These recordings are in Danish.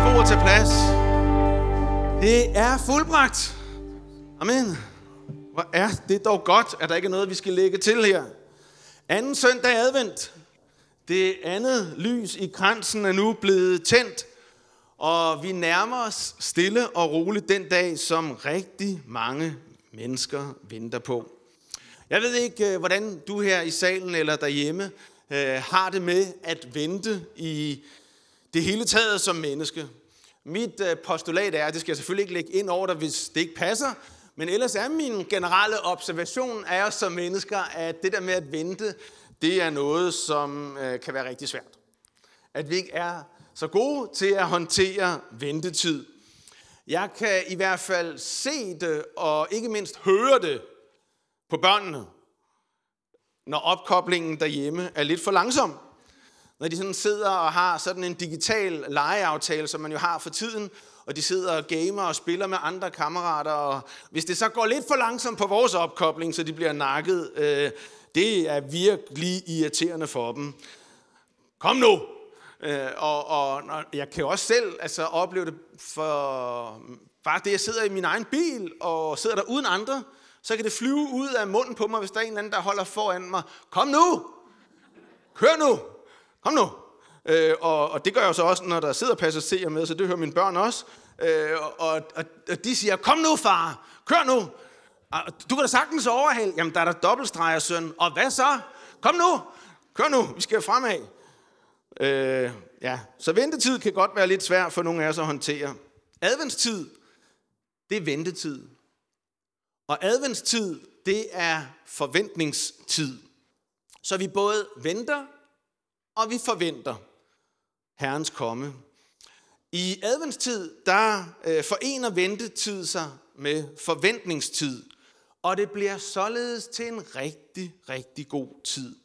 Værsgo at tage plads. Det er fuldbragt. Amen. Hvor er det dog godt, at der ikke er noget, vi skal lægge til her. Anden søndag advent. Det andet lys i kransen er nu blevet tændt. Og vi nærmer os stille og roligt den dag, som rigtig mange mennesker venter på. Jeg ved ikke, øh, hvordan du her i salen eller derhjemme øh, har det med at vente i det hele taget som menneske. Mit øh, postulat er, at det skal jeg selvfølgelig ikke lægge ind over dig, hvis det ikke passer, men ellers er min generelle observation af os som mennesker, at det der med at vente, det er noget, som øh, kan være rigtig svært. At vi ikke er så gode til at håndtere ventetid. Jeg kan i hvert fald se det, og ikke mindst høre det på børnene, når opkoblingen derhjemme er lidt for langsom. Når de sådan sidder og har sådan en digital legeaftale, som man jo har for tiden, og de sidder og gamer og spiller med andre kammerater, og hvis det så går lidt for langsomt på vores opkobling, så de bliver nakket, øh, det er virkelig irriterende for dem. Kom nu! Øh, og, og jeg kan også selv altså, opleve det for bare det, jeg sidder i min egen bil og sidder der uden andre, så kan det flyve ud af munden på mig, hvis der er en eller anden, der holder foran mig. Kom nu! Kør nu! Kom nu! Øh, og, og det gør jeg så også, når der sidder passagerer med, så det hører mine børn også. Øh, og, og, og de siger, kom nu far, kør nu! Ah, du kan da sagtens overhale. Jamen, der er der dobbeltstreger, søn. Og hvad så? Kom nu! Kør nu, vi skal fremad. Øh, ja, så ventetid kan godt være lidt svært for nogle af os at håndtere. Adventstid, det er ventetid. Og adventstid, det er forventningstid. Så vi både venter, og vi forventer Herrens komme. I adventstid, der øh, forener ventetid sig med forventningstid, og det bliver således til en rigtig, rigtig god tid.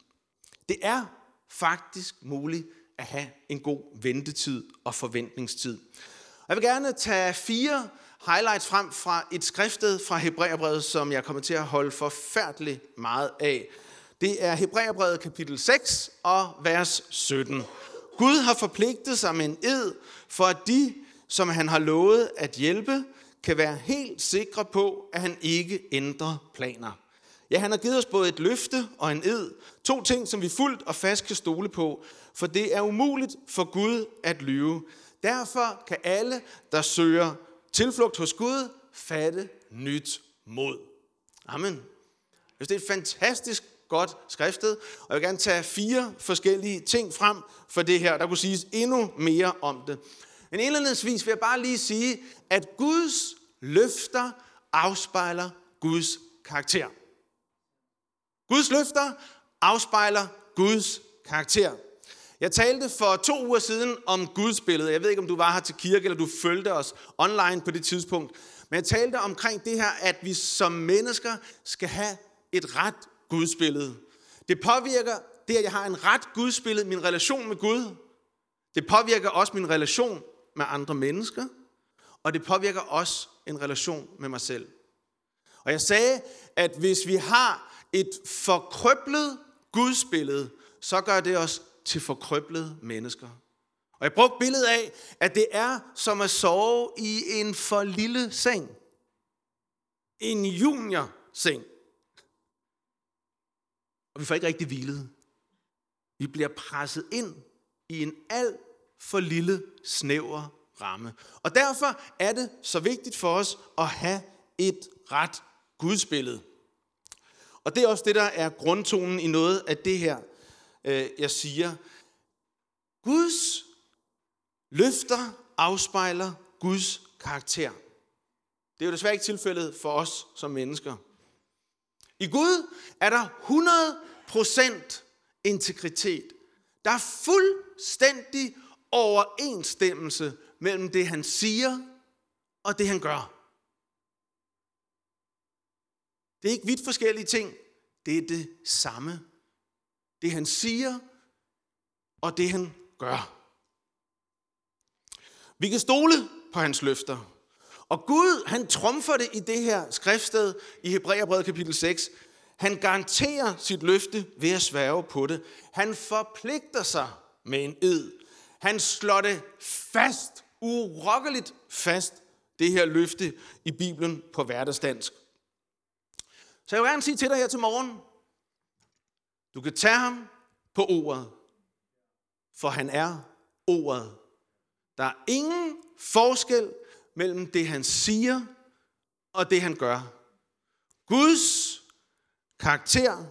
Det er faktisk muligt at have en god ventetid og forventningstid. Jeg vil gerne tage fire highlights frem fra et skriftet fra Hebræerbrevet, som jeg kommer til at holde forfærdeligt meget af. Det er Hebræerbrevet kapitel 6 og vers 17. Gud har forpligtet sig med en ed, for at de, som han har lovet at hjælpe, kan være helt sikre på, at han ikke ændrer planer. Ja, han har givet os både et løfte og en ed. To ting, som vi fuldt og fast kan stole på, for det er umuligt for Gud at lyve. Derfor kan alle, der søger tilflugt hos Gud, fatte nyt mod. Amen. Det er et fantastisk godt skriftet, og jeg vil gerne tage fire forskellige ting frem for det her. Der kunne siges endnu mere om det. Men indledningsvis vil jeg bare lige sige, at Guds løfter afspejler Guds karakter. Guds løfter afspejler Guds karakter. Jeg talte for to uger siden om Guds billede. Jeg ved ikke, om du var her til kirke, eller du følte os online på det tidspunkt. Men jeg talte omkring det her, at vi som mennesker skal have et ret gudsbillede. Det påvirker det, at jeg har en ret gudsbillede, min relation med Gud. Det påvirker også min relation med andre mennesker. Og det påvirker også en relation med mig selv. Og jeg sagde, at hvis vi har et forkrøblet gudsbillede, så gør det os til forkrøblede mennesker. Og jeg brugte billedet af, at det er som at sove i en for lille seng. En juniorseng. Og vi får ikke rigtig hvilet. Vi bliver presset ind i en alt for lille, snæver ramme. Og derfor er det så vigtigt for os at have et ret gudsbillede. Og det er også det, der er grundtonen i noget af det her, øh, jeg siger. Guds løfter afspejler Guds karakter. Det er jo desværre ikke tilfældet for os som mennesker. I Gud er der 100% integritet. Der er fuldstændig overensstemmelse mellem det, han siger og det, han gør. Det er ikke vidt forskellige ting. Det er det samme. Det han siger, og det han gør. Vi kan stole på hans løfter. Og Gud, han trumfer det i det her skriftsted i Hebræerbrevet kapitel 6. Han garanterer sit løfte ved at sværge på det. Han forpligter sig med en ed. Han slår det fast urokkeligt fast, det her løfte i Bibelen på hverdagsdansk. Så jeg vil gerne sige til dig her til morgen, du kan tage ham på ordet, for han er ordet. Der er ingen forskel mellem det, han siger og det, han gør. Guds karakter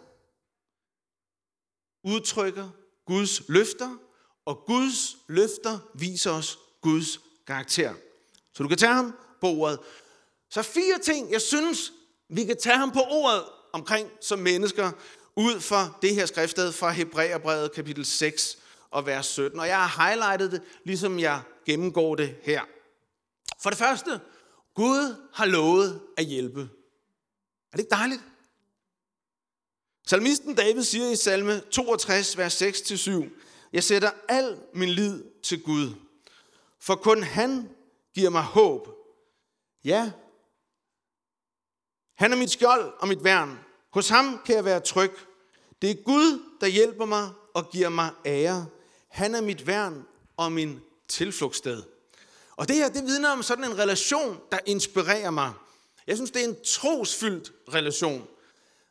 udtrykker Guds løfter, og Guds løfter viser os Guds karakter. Så du kan tage ham på ordet. Så fire ting, jeg synes, vi kan tage ham på ordet omkring som mennesker, ud fra det her skriftsted fra Hebræerbrevet kapitel 6 og vers 17. Og jeg har highlightet det, ligesom jeg gennemgår det her. For det første, Gud har lovet at hjælpe. Er det ikke dejligt? Salmisten David siger i salme 62, vers 6-7, Jeg sætter al min lid til Gud, for kun han giver mig håb. Ja, han er mit skjold og mit værn. Hos ham kan jeg være tryg. Det er Gud, der hjælper mig og giver mig ære. Han er mit værn og min tilflugtssted. Og det her, det vidner om sådan en relation, der inspirerer mig. Jeg synes, det er en trosfyldt relation.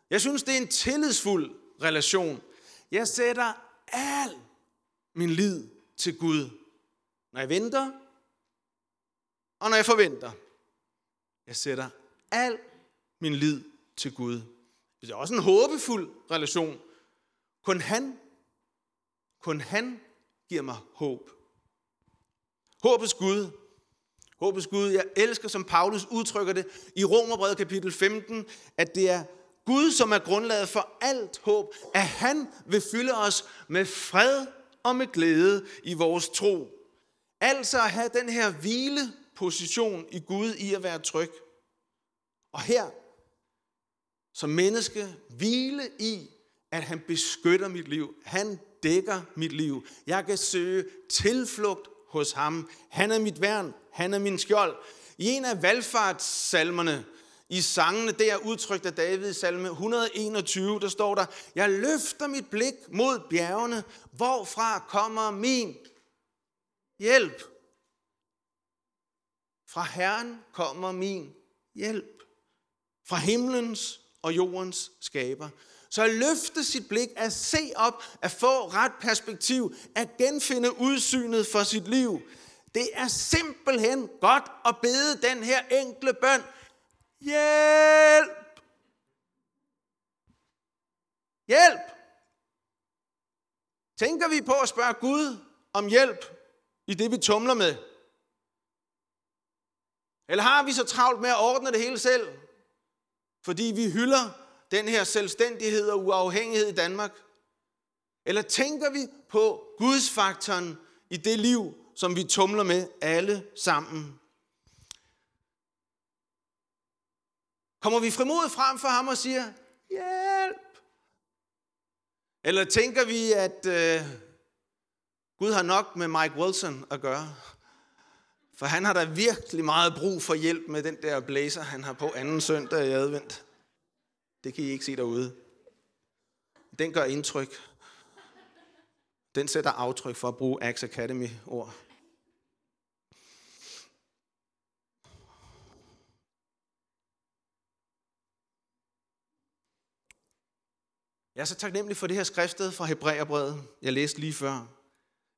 Jeg synes, det er en tillidsfuld relation. Jeg sætter al min lid til Gud, når jeg venter, og når jeg forventer. Jeg sætter al min lid til Gud. Det er også en håbefuld relation. Kun han, kun han giver mig håb. Håbets Gud. Håbets Gud. Jeg elsker, som Paulus udtrykker det i Romerbrevet kapitel 15, at det er Gud, som er grundlaget for alt håb, at han vil fylde os med fred og med glæde i vores tro. Altså at have den her hvileposition i Gud i at være tryg. Og her, som menneske, hvile i, at han beskytter mit liv. Han dækker mit liv. Jeg kan søge tilflugt hos ham. Han er mit værn. Han er min skjold. I en af valgfartssalmerne, i sangene, der er udtrykt af David i salme 121, der står der, Jeg løfter mit blik mod bjergene, hvorfra kommer min hjælp. Fra Herren kommer min hjælp. Fra himlens og jordens skaber. Så at løfte sit blik, at se op, at få ret perspektiv, at genfinde udsynet for sit liv. Det er simpelthen godt at bede den her enkle bøn. Hjælp! Hjælp! Tænker vi på at spørge Gud om hjælp i det, vi tumler med? Eller har vi så travlt med at ordne det hele selv? Fordi vi hylder den her selvstændighed og uafhængighed i Danmark? Eller tænker vi på Guds faktoren i det liv, som vi tumler med alle sammen? Kommer vi frimodigt frem for ham og siger, hjælp? Eller tænker vi, at øh, Gud har nok med Mike Wilson at gøre? For han har da virkelig meget brug for hjælp med den der blazer, han har på anden søndag i advent. Det kan I ikke se derude. Den gør indtryk. Den sætter aftryk for at bruge Axe Academy-ord. Jeg er så taknemmelig for det her skriftsted fra Hebræerbrevet, jeg læste lige før.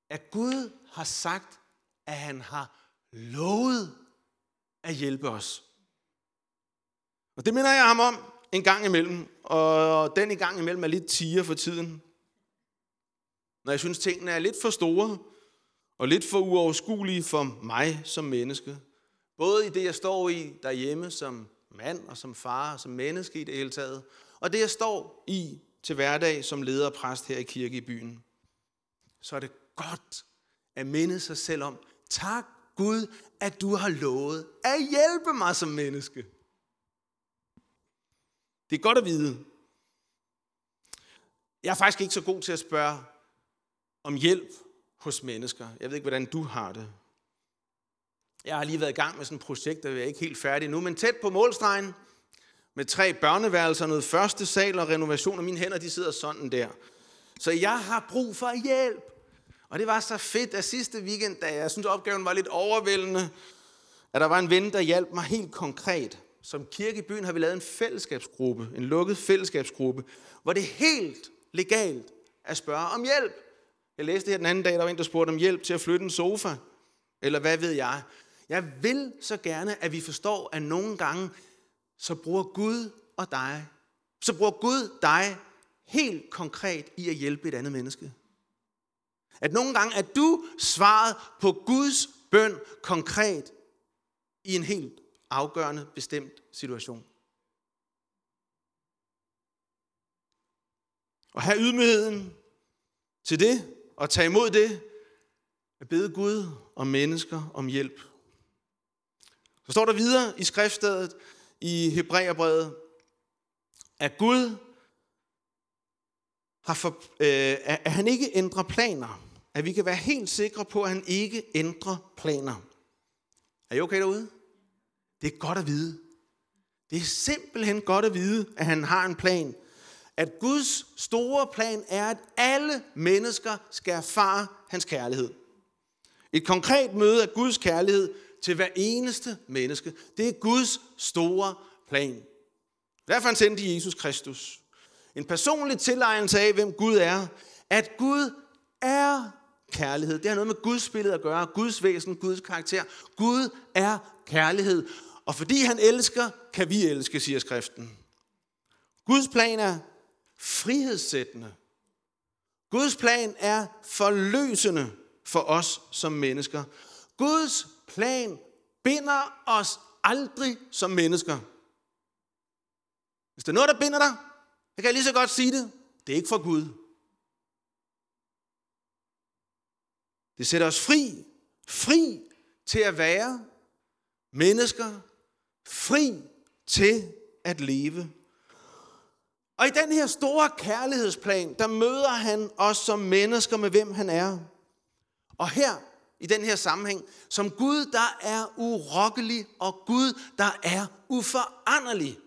At Gud har sagt, at han har lovet at hjælpe os. Og det minder jeg ham om en gang imellem, og den en gang imellem er lidt tiger for tiden. Når jeg synes, tingene er lidt for store, og lidt for uoverskuelige for mig som menneske. Både i det, jeg står i derhjemme som mand og som far og som menneske i det hele taget, og det, jeg står i til hverdag som leder og præst her i kirke i byen. Så er det godt at minde sig selv om, tak Gud, at du har lovet at hjælpe mig som menneske. Det er godt at vide. Jeg er faktisk ikke så god til at spørge om hjælp hos mennesker. Jeg ved ikke, hvordan du har det. Jeg har lige været i gang med sådan et projekt, der er ikke helt færdig nu, men tæt på målstregen med tre børneværelser, noget første sal og renovation, og mine hænder de sidder sådan der. Så jeg har brug for hjælp. Og det var så fedt, at sidste weekend, da jeg synes, opgaven var lidt overvældende, at der var en ven, der hjalp mig helt konkret. Som kirke i byen har vi lavet en fællesskabsgruppe, en lukket fællesskabsgruppe, hvor det er helt legalt at spørge om hjælp. Jeg læste her den anden dag, der var en, der spurgte om hjælp til at flytte en sofa. Eller hvad ved jeg. Jeg vil så gerne, at vi forstår, at nogle gange, så bruger Gud og dig, så bruger Gud dig helt konkret i at hjælpe et andet menneske. At nogle gange er du svaret på Guds bøn konkret i en helt afgørende bestemt situation. Og have ydmygheden til det, og tage imod det, at bede Gud og mennesker om hjælp. Så står der videre i skriftstedet i Hebræerbrevet, at Gud har for, øh, at han ikke ændrer planer. At vi kan være helt sikre på, at han ikke ændrer planer. Er I okay derude? Det er godt at vide. Det er simpelthen godt at vide, at han har en plan. At Guds store plan er, at alle mennesker skal erfare hans kærlighed. Et konkret møde af Guds kærlighed til hver eneste menneske. Det er Guds store plan. Derfor han sendte Jesus Kristus. En personlig tilegnelse af, hvem Gud er. At Gud er kærlighed. Det har noget med Guds billede at gøre. Guds væsen, Guds karakter. Gud er kærlighed. Og fordi han elsker, kan vi elske, siger skriften. Guds plan er frihedssættende. Guds plan er forløsende for os som mennesker. Guds plan binder os aldrig som mennesker. Hvis der er noget, der binder dig, så kan jeg lige så godt sige det. Det er ikke for Gud. Det sætter os fri. Fri til at være mennesker. Fri til at leve. Og i den her store kærlighedsplan, der møder han os som mennesker med hvem han er. Og her, i den her sammenhæng, som Gud, der er urokkelig, og Gud, der er uforanderlig.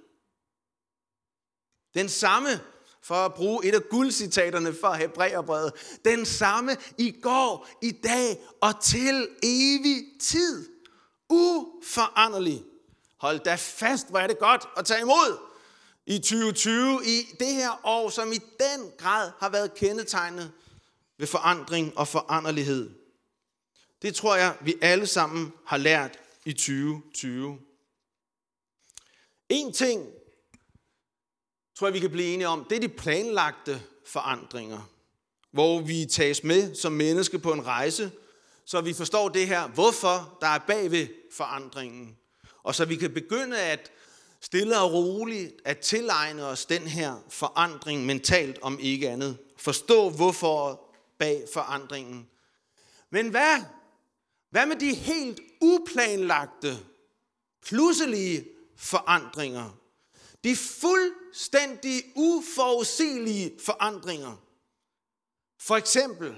Den samme, for at bruge et af guldcitaterne fra Hebræerbrevet, den samme i går, i dag og til evig tid. Uforanderlig. Hold da fast, hvor er det godt at tage imod i 2020, i det her år, som i den grad har været kendetegnet ved forandring og foranderlighed. Det tror jeg, vi alle sammen har lært i 2020. En ting, tror jeg, vi kan blive enige om, det er de planlagte forandringer, hvor vi tages med som menneske på en rejse, så vi forstår det her, hvorfor der er bagved forandringen. Og så vi kan begynde at stille og roligt at tilegne os den her forandring mentalt om ikke andet. Forstå hvorfor bag forandringen. Men hvad? Hvad med de helt uplanlagte, pludselige forandringer? De fuldstændig uforudsigelige forandringer. For eksempel,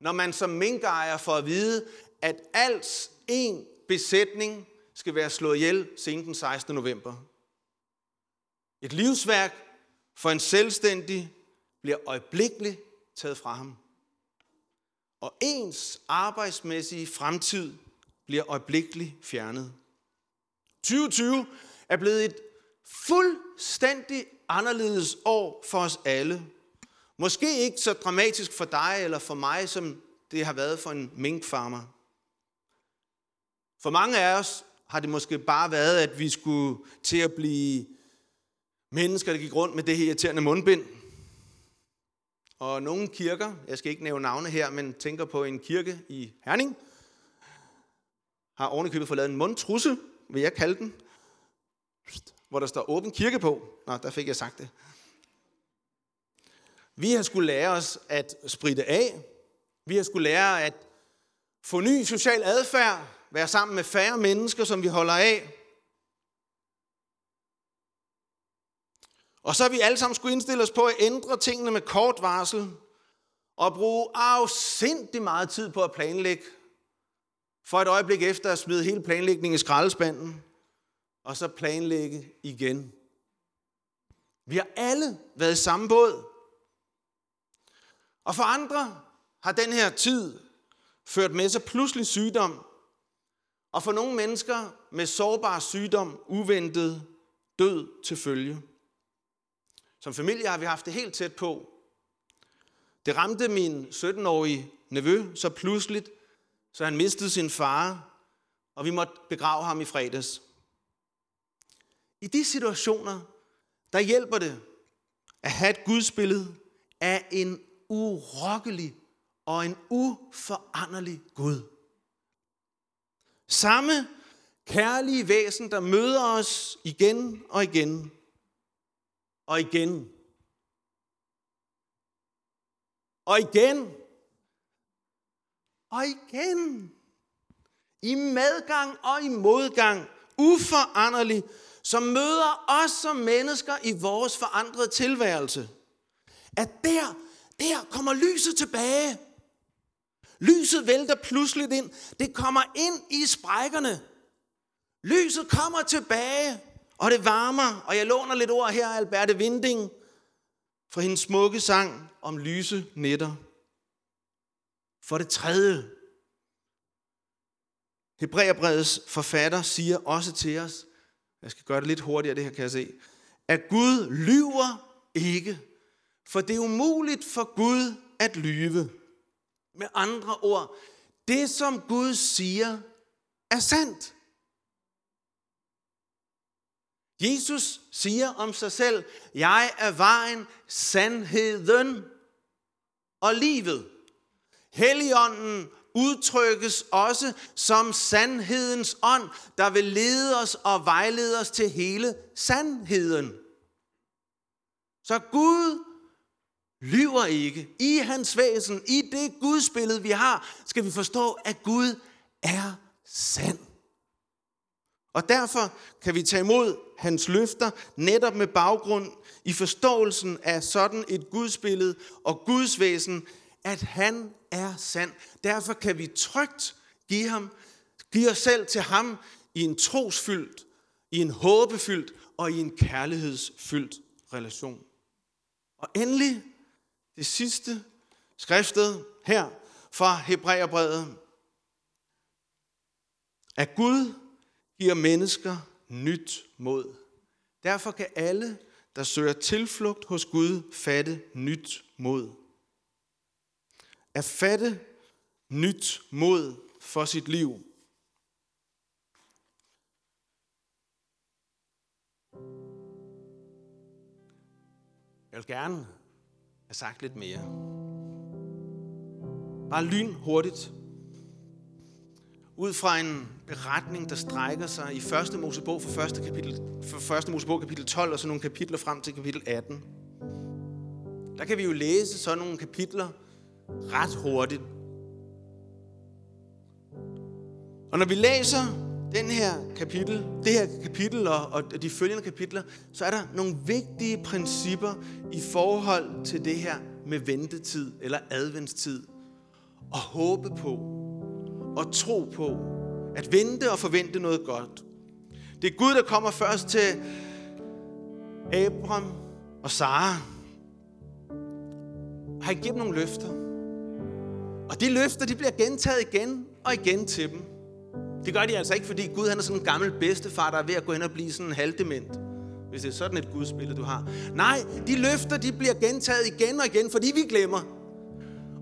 når man som minkejer får at vide, at alts en besætning skal være slået ihjel senest den 16. november. Et livsværk for en selvstændig bliver øjeblikkeligt taget fra ham. Og ens arbejdsmæssige fremtid bliver øjeblikkeligt fjernet. 2020 er blevet et fuldstændig anderledes år for os alle. Måske ikke så dramatisk for dig eller for mig, som det har været for en minkfarmer. For mange af os har det måske bare været, at vi skulle til at blive mennesker, der gik rundt med det her irriterende mundbind. Og nogle kirker, jeg skal ikke nævne navne her, men tænker på en kirke i Herning, har ovenikøbet fået lavet en mundtrusse, vil jeg kalde den, hvor der står åben kirke på. Nå, der fik jeg sagt det. Vi har skulle lære os at spritte af. Vi har skulle lære at få ny social adfærd. Være sammen med færre mennesker, som vi holder af. Og så har vi alle sammen skulle indstille os på at ændre tingene med kort varsel. Og bruge afsindig meget tid på at planlægge. For et øjeblik efter at smide hele planlægningen i skraldespanden. Og så planlægge igen. Vi har alle været i samme båd. Og for andre har den her tid ført med sig pludselig sygdom, og for nogle mennesker med sårbar sygdom, uventet død til følge. Som familie har vi haft det helt tæt på. Det ramte min 17-årige nevø så pludseligt, så han mistede sin far, og vi måtte begrave ham i fredags. I de situationer, der hjælper det at have et gudsbillede af en urokkelig og en uforanderlig Gud. Samme kærlige væsen, der møder os igen og igen og igen og igen og igen. I medgang og i modgang, uforanderlig, som møder os som mennesker i vores forandrede tilværelse. At der, der kommer lyset tilbage. Lyset vælter pludseligt ind. Det kommer ind i sprækkerne. Lyset kommer tilbage, og det varmer. Og jeg låner lidt ord her af Alberte Vinding fra hendes smukke sang om lyse nætter. For det tredje, Hebræerbrevets forfatter siger også til os, jeg skal gøre det lidt hurtigere, det her kan jeg se, at Gud lyver ikke, for det er umuligt for Gud at lyve. Med andre ord, det som Gud siger, er sandt. Jesus siger om sig selv, jeg er vejen, sandheden og livet. Helligånden udtrykkes også som sandhedens ånd, der vil lede os og vejlede os til hele sandheden. Så Gud lyver ikke. I hans væsen, i det gudsbillede, vi har, skal vi forstå, at Gud er sand. Og derfor kan vi tage imod hans løfter netop med baggrund i forståelsen af sådan et gudsbillede og Guds væsen, at han er sand. Derfor kan vi trygt give, ham, give os selv til ham i en trosfyldt, i en håbefyldt og i en kærlighedsfyldt relation. Og endelig det sidste skriftet her fra Hebræerbrevet. At Gud giver mennesker nyt mod. Derfor kan alle, der søger tilflugt hos Gud, fatte nyt mod. At fatte nyt mod for sit liv. Jeg vil gerne have sagt lidt mere. Bare lyn hurtigt ud fra en beretning, der strækker sig i første Mosebog for første, kapitel, for første Mosebog kapitel 12 og så nogle kapitler frem til kapitel 18. Der kan vi jo læse sådan nogle kapitler ret hurtigt. Og når vi læser den her kapitel, det her kapitel og, og de følgende kapitler, så er der nogle vigtige principper i forhold til det her med ventetid eller adventstid. Og håbe på, og tro på. At vente og forvente noget godt. Det er Gud, der kommer først til Abraham og Sara. Har I givet nogle løfter. Og de løfter, de bliver gentaget igen og igen til dem. Det gør de altså ikke, fordi Gud han er sådan en gammel bedstefar, der er ved at gå hen og blive sådan en halvdement. Hvis det er sådan et gudsbillede, du har. Nej, de løfter, de bliver gentaget igen og igen, fordi vi glemmer.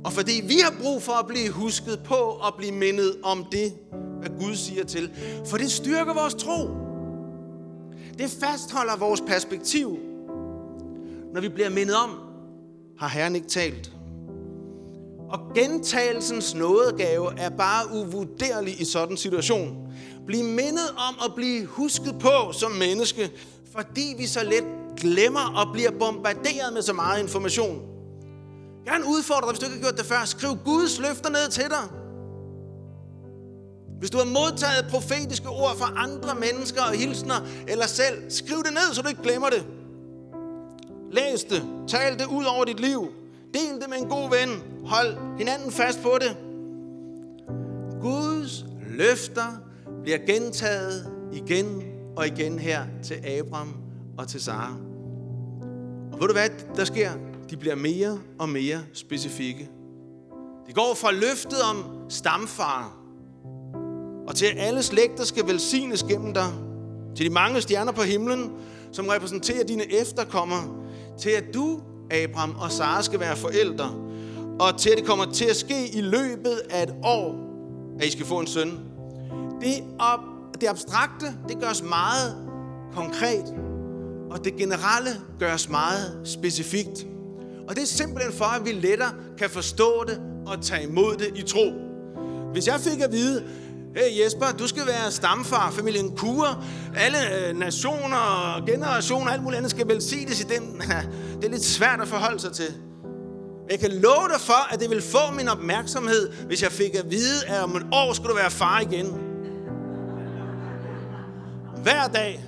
Og fordi vi har brug for at blive husket på og blive mindet om det, hvad Gud siger til. For det styrker vores tro. Det fastholder vores perspektiv. Når vi bliver mindet om, har Herren ikke talt. Og gentagelsens nådegave er bare uvurderlig i sådan en situation. Bliv mindet om at blive husket på som menneske, fordi vi så let glemmer og bliver bombarderet med så meget information. Gerne udfordre dig, hvis du ikke har gjort det før. Skriv Guds løfter ned til dig. Hvis du har modtaget profetiske ord fra andre mennesker og hilsner eller selv, skriv det ned, så du ikke glemmer det. Læs det. Tal det ud over dit liv. Del det med en god ven. Hold hinanden fast på det. Guds løfter bliver gentaget igen og igen her til Abraham og til Sara. Og ved du hvad der sker? De bliver mere og mere specifikke. Det går fra løftet om stamfar, og til at alle slægter skal velsignes gennem dig, til de mange stjerner på himlen, som repræsenterer dine efterkommere, til at du, Abraham og Sara, skal være forældre, og til at det kommer til at ske i løbet af et år, at I skal få en søn. Det, op, det abstrakte, det gøres meget konkret, og det generelle gøres meget specifikt. Og det er simpelthen for, at vi lettere kan forstå det og tage imod det i tro. Hvis jeg fik at vide, hey Jesper, du skal være stamfar, familien Kure, alle øh, nationer, generationer, alt muligt andet skal velsignes i den. Det er lidt svært at forholde sig til. Jeg kan love dig for, at det vil få min opmærksomhed, hvis jeg fik at vide, at om et år skulle du være far igen. Hver dag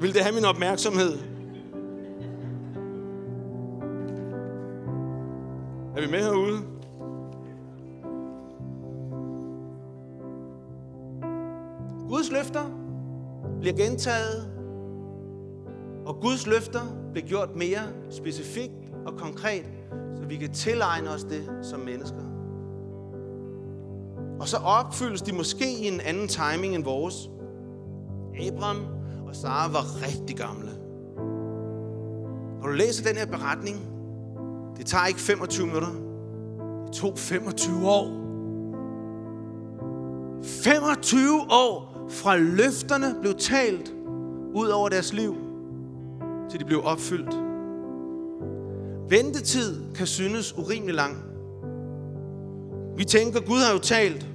vil det have min opmærksomhed. Er vi med herude? Guds løfter bliver gentaget, og Guds løfter bliver gjort mere specifikt og konkret, så vi kan tilegne os det som mennesker. Og så opfyldes de måske i en anden timing end vores. Abraham og Sara var rigtig gamle. Når du læser den her beretning, det tager ikke 25 minutter. Det tog 25 år. 25 år fra løfterne blev talt ud over deres liv, til de blev opfyldt. Ventetid kan synes urimelig lang. Vi tænker, Gud har jo talt,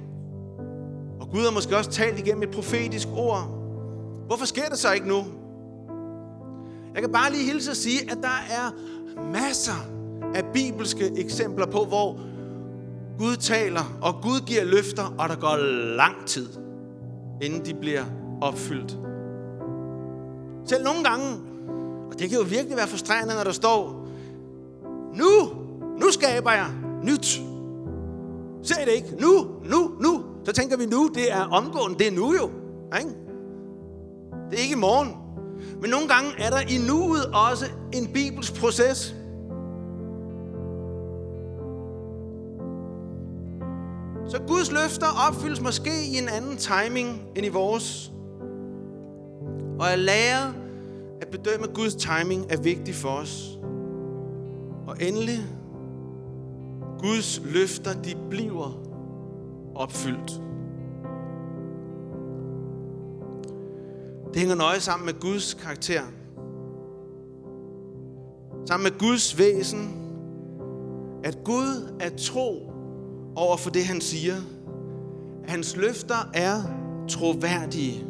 og Gud har måske også talt igennem et profetisk ord. Hvorfor sker det så ikke nu? Jeg kan bare lige hilse og sige, at der er masser af bibelske eksempler på, hvor Gud taler, og Gud giver løfter, og der går lang tid, inden de bliver opfyldt. Selv nogle gange, og det kan jo virkelig være frustrerende, når der står, nu, nu skaber jeg nyt. Se det ikke? Nu, nu, nu. Så tænker vi nu, det er omgående, det er nu jo. Ikke? Det er ikke i morgen. Men nogle gange er der i nuet også en bibelsk proces. Så Guds løfter opfyldes måske i en anden timing end i vores. Og at lære at bedømme Guds timing er vigtigt for os. Og endelig, Guds løfter, de bliver opfyldt. Det hænger nøje sammen med Guds karakter. Sammen med Guds væsen. At Gud er tro over for det, han siger. Hans løfter er troværdige.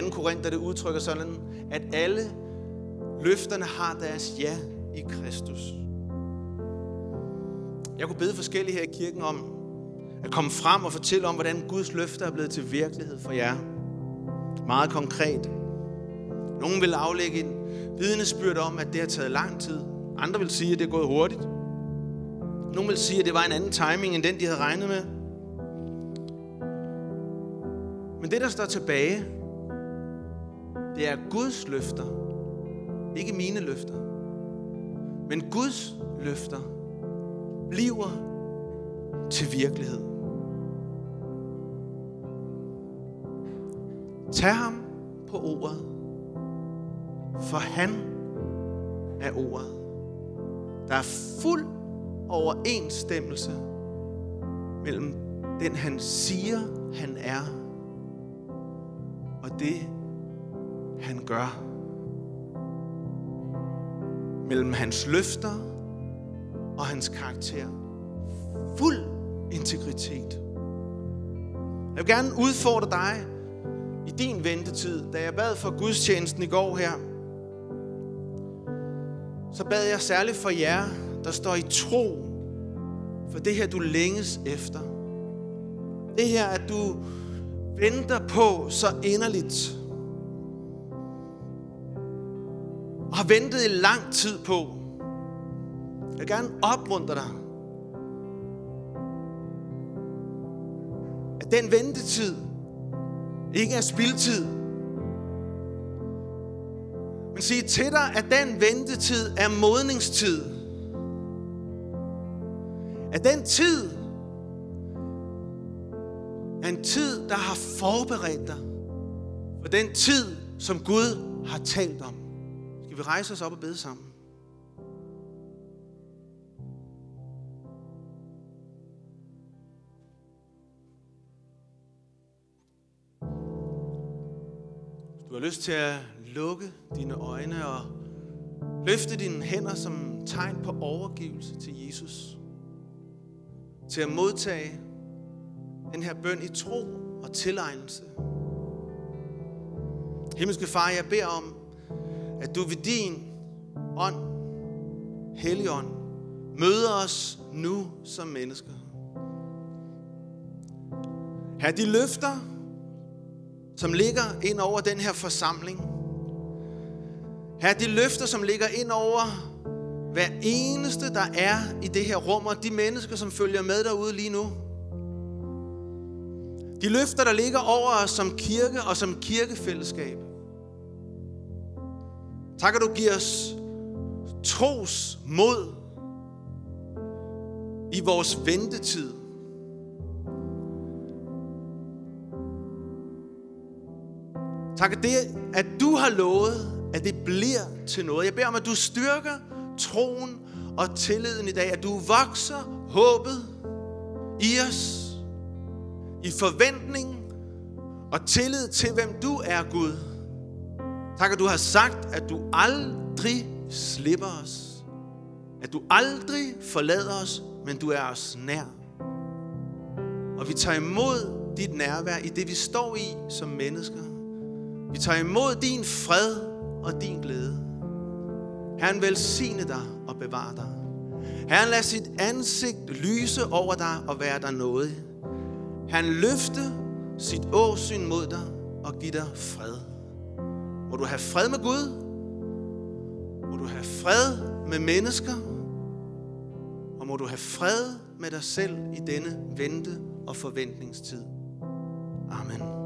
2. Korinther, det udtrykker sådan, at alle løfterne har deres ja i Kristus. Jeg kunne bede forskellige her i kirken om at komme frem og fortælle om, hvordan Guds løfter er blevet til virkelighed for jer. Meget konkret. Nogle vil aflægge en vidnesbyrd om, at det har taget lang tid. Andre vil sige, at det er gået hurtigt. Nogle vil sige, at det var en anden timing, end den, de havde regnet med. Men det, der står tilbage, det er Guds løfter. Ikke mine løfter. Men Guds løfter bliver til virkelighed. Tag ham på ordet, for han er ordet. Der er fuld overensstemmelse mellem den, han siger, han er, og det, han gør. Mellem hans løfter og hans karakter. Fuld integritet. Jeg vil gerne udfordre dig i din ventetid. Da jeg bad for gudstjenesten i går her, så bad jeg særligt for jer, der står i tro for det her, du længes efter. Det her, at du venter på så inderligt. Og har ventet i lang tid på. Jeg vil gerne opmuntre dig. At den ventetid ikke er spildtid. Men sige til dig, at den ventetid er modningstid at den tid er en tid, der har forberedt dig for den tid, som Gud har talt om. Skal vi rejse os op og bede sammen? Du har lyst til at lukke dine øjne og løfte dine hænder som tegn på overgivelse til Jesus. Til at modtage den her bøn i tro og tilegnelse. Himmelske Far, jeg beder om, at du ved din ånd, Helligånd, møder os nu som mennesker. Her de løfter, som ligger ind over den her forsamling. Her de løfter, som ligger ind over hver eneste, der er i det her rum, og de mennesker, som følger med derude lige nu. De løfter, der ligger over os som kirke og som kirkefællesskab. Tak, at du giver os tros mod i vores ventetid. Tak, at det, at du har lovet, at det bliver til noget. Jeg beder om, at du styrker troen og tilliden i dag, at du vokser håbet i os, i forventning og tillid til, hvem du er, Gud. Tak, at du har sagt, at du aldrig slipper os. At du aldrig forlader os, men du er os nær. Og vi tager imod dit nærvær i det, vi står i som mennesker. Vi tager imod din fred og din glæde. Herren velsigne dig og bevare dig. Herren lad sit ansigt lyse over dig og være dig noget. Han løfte sit åsyn mod dig og give dig fred. Må du have fred med Gud. Må du have fred med mennesker. Og må du have fred med dig selv i denne vente- og forventningstid. Amen.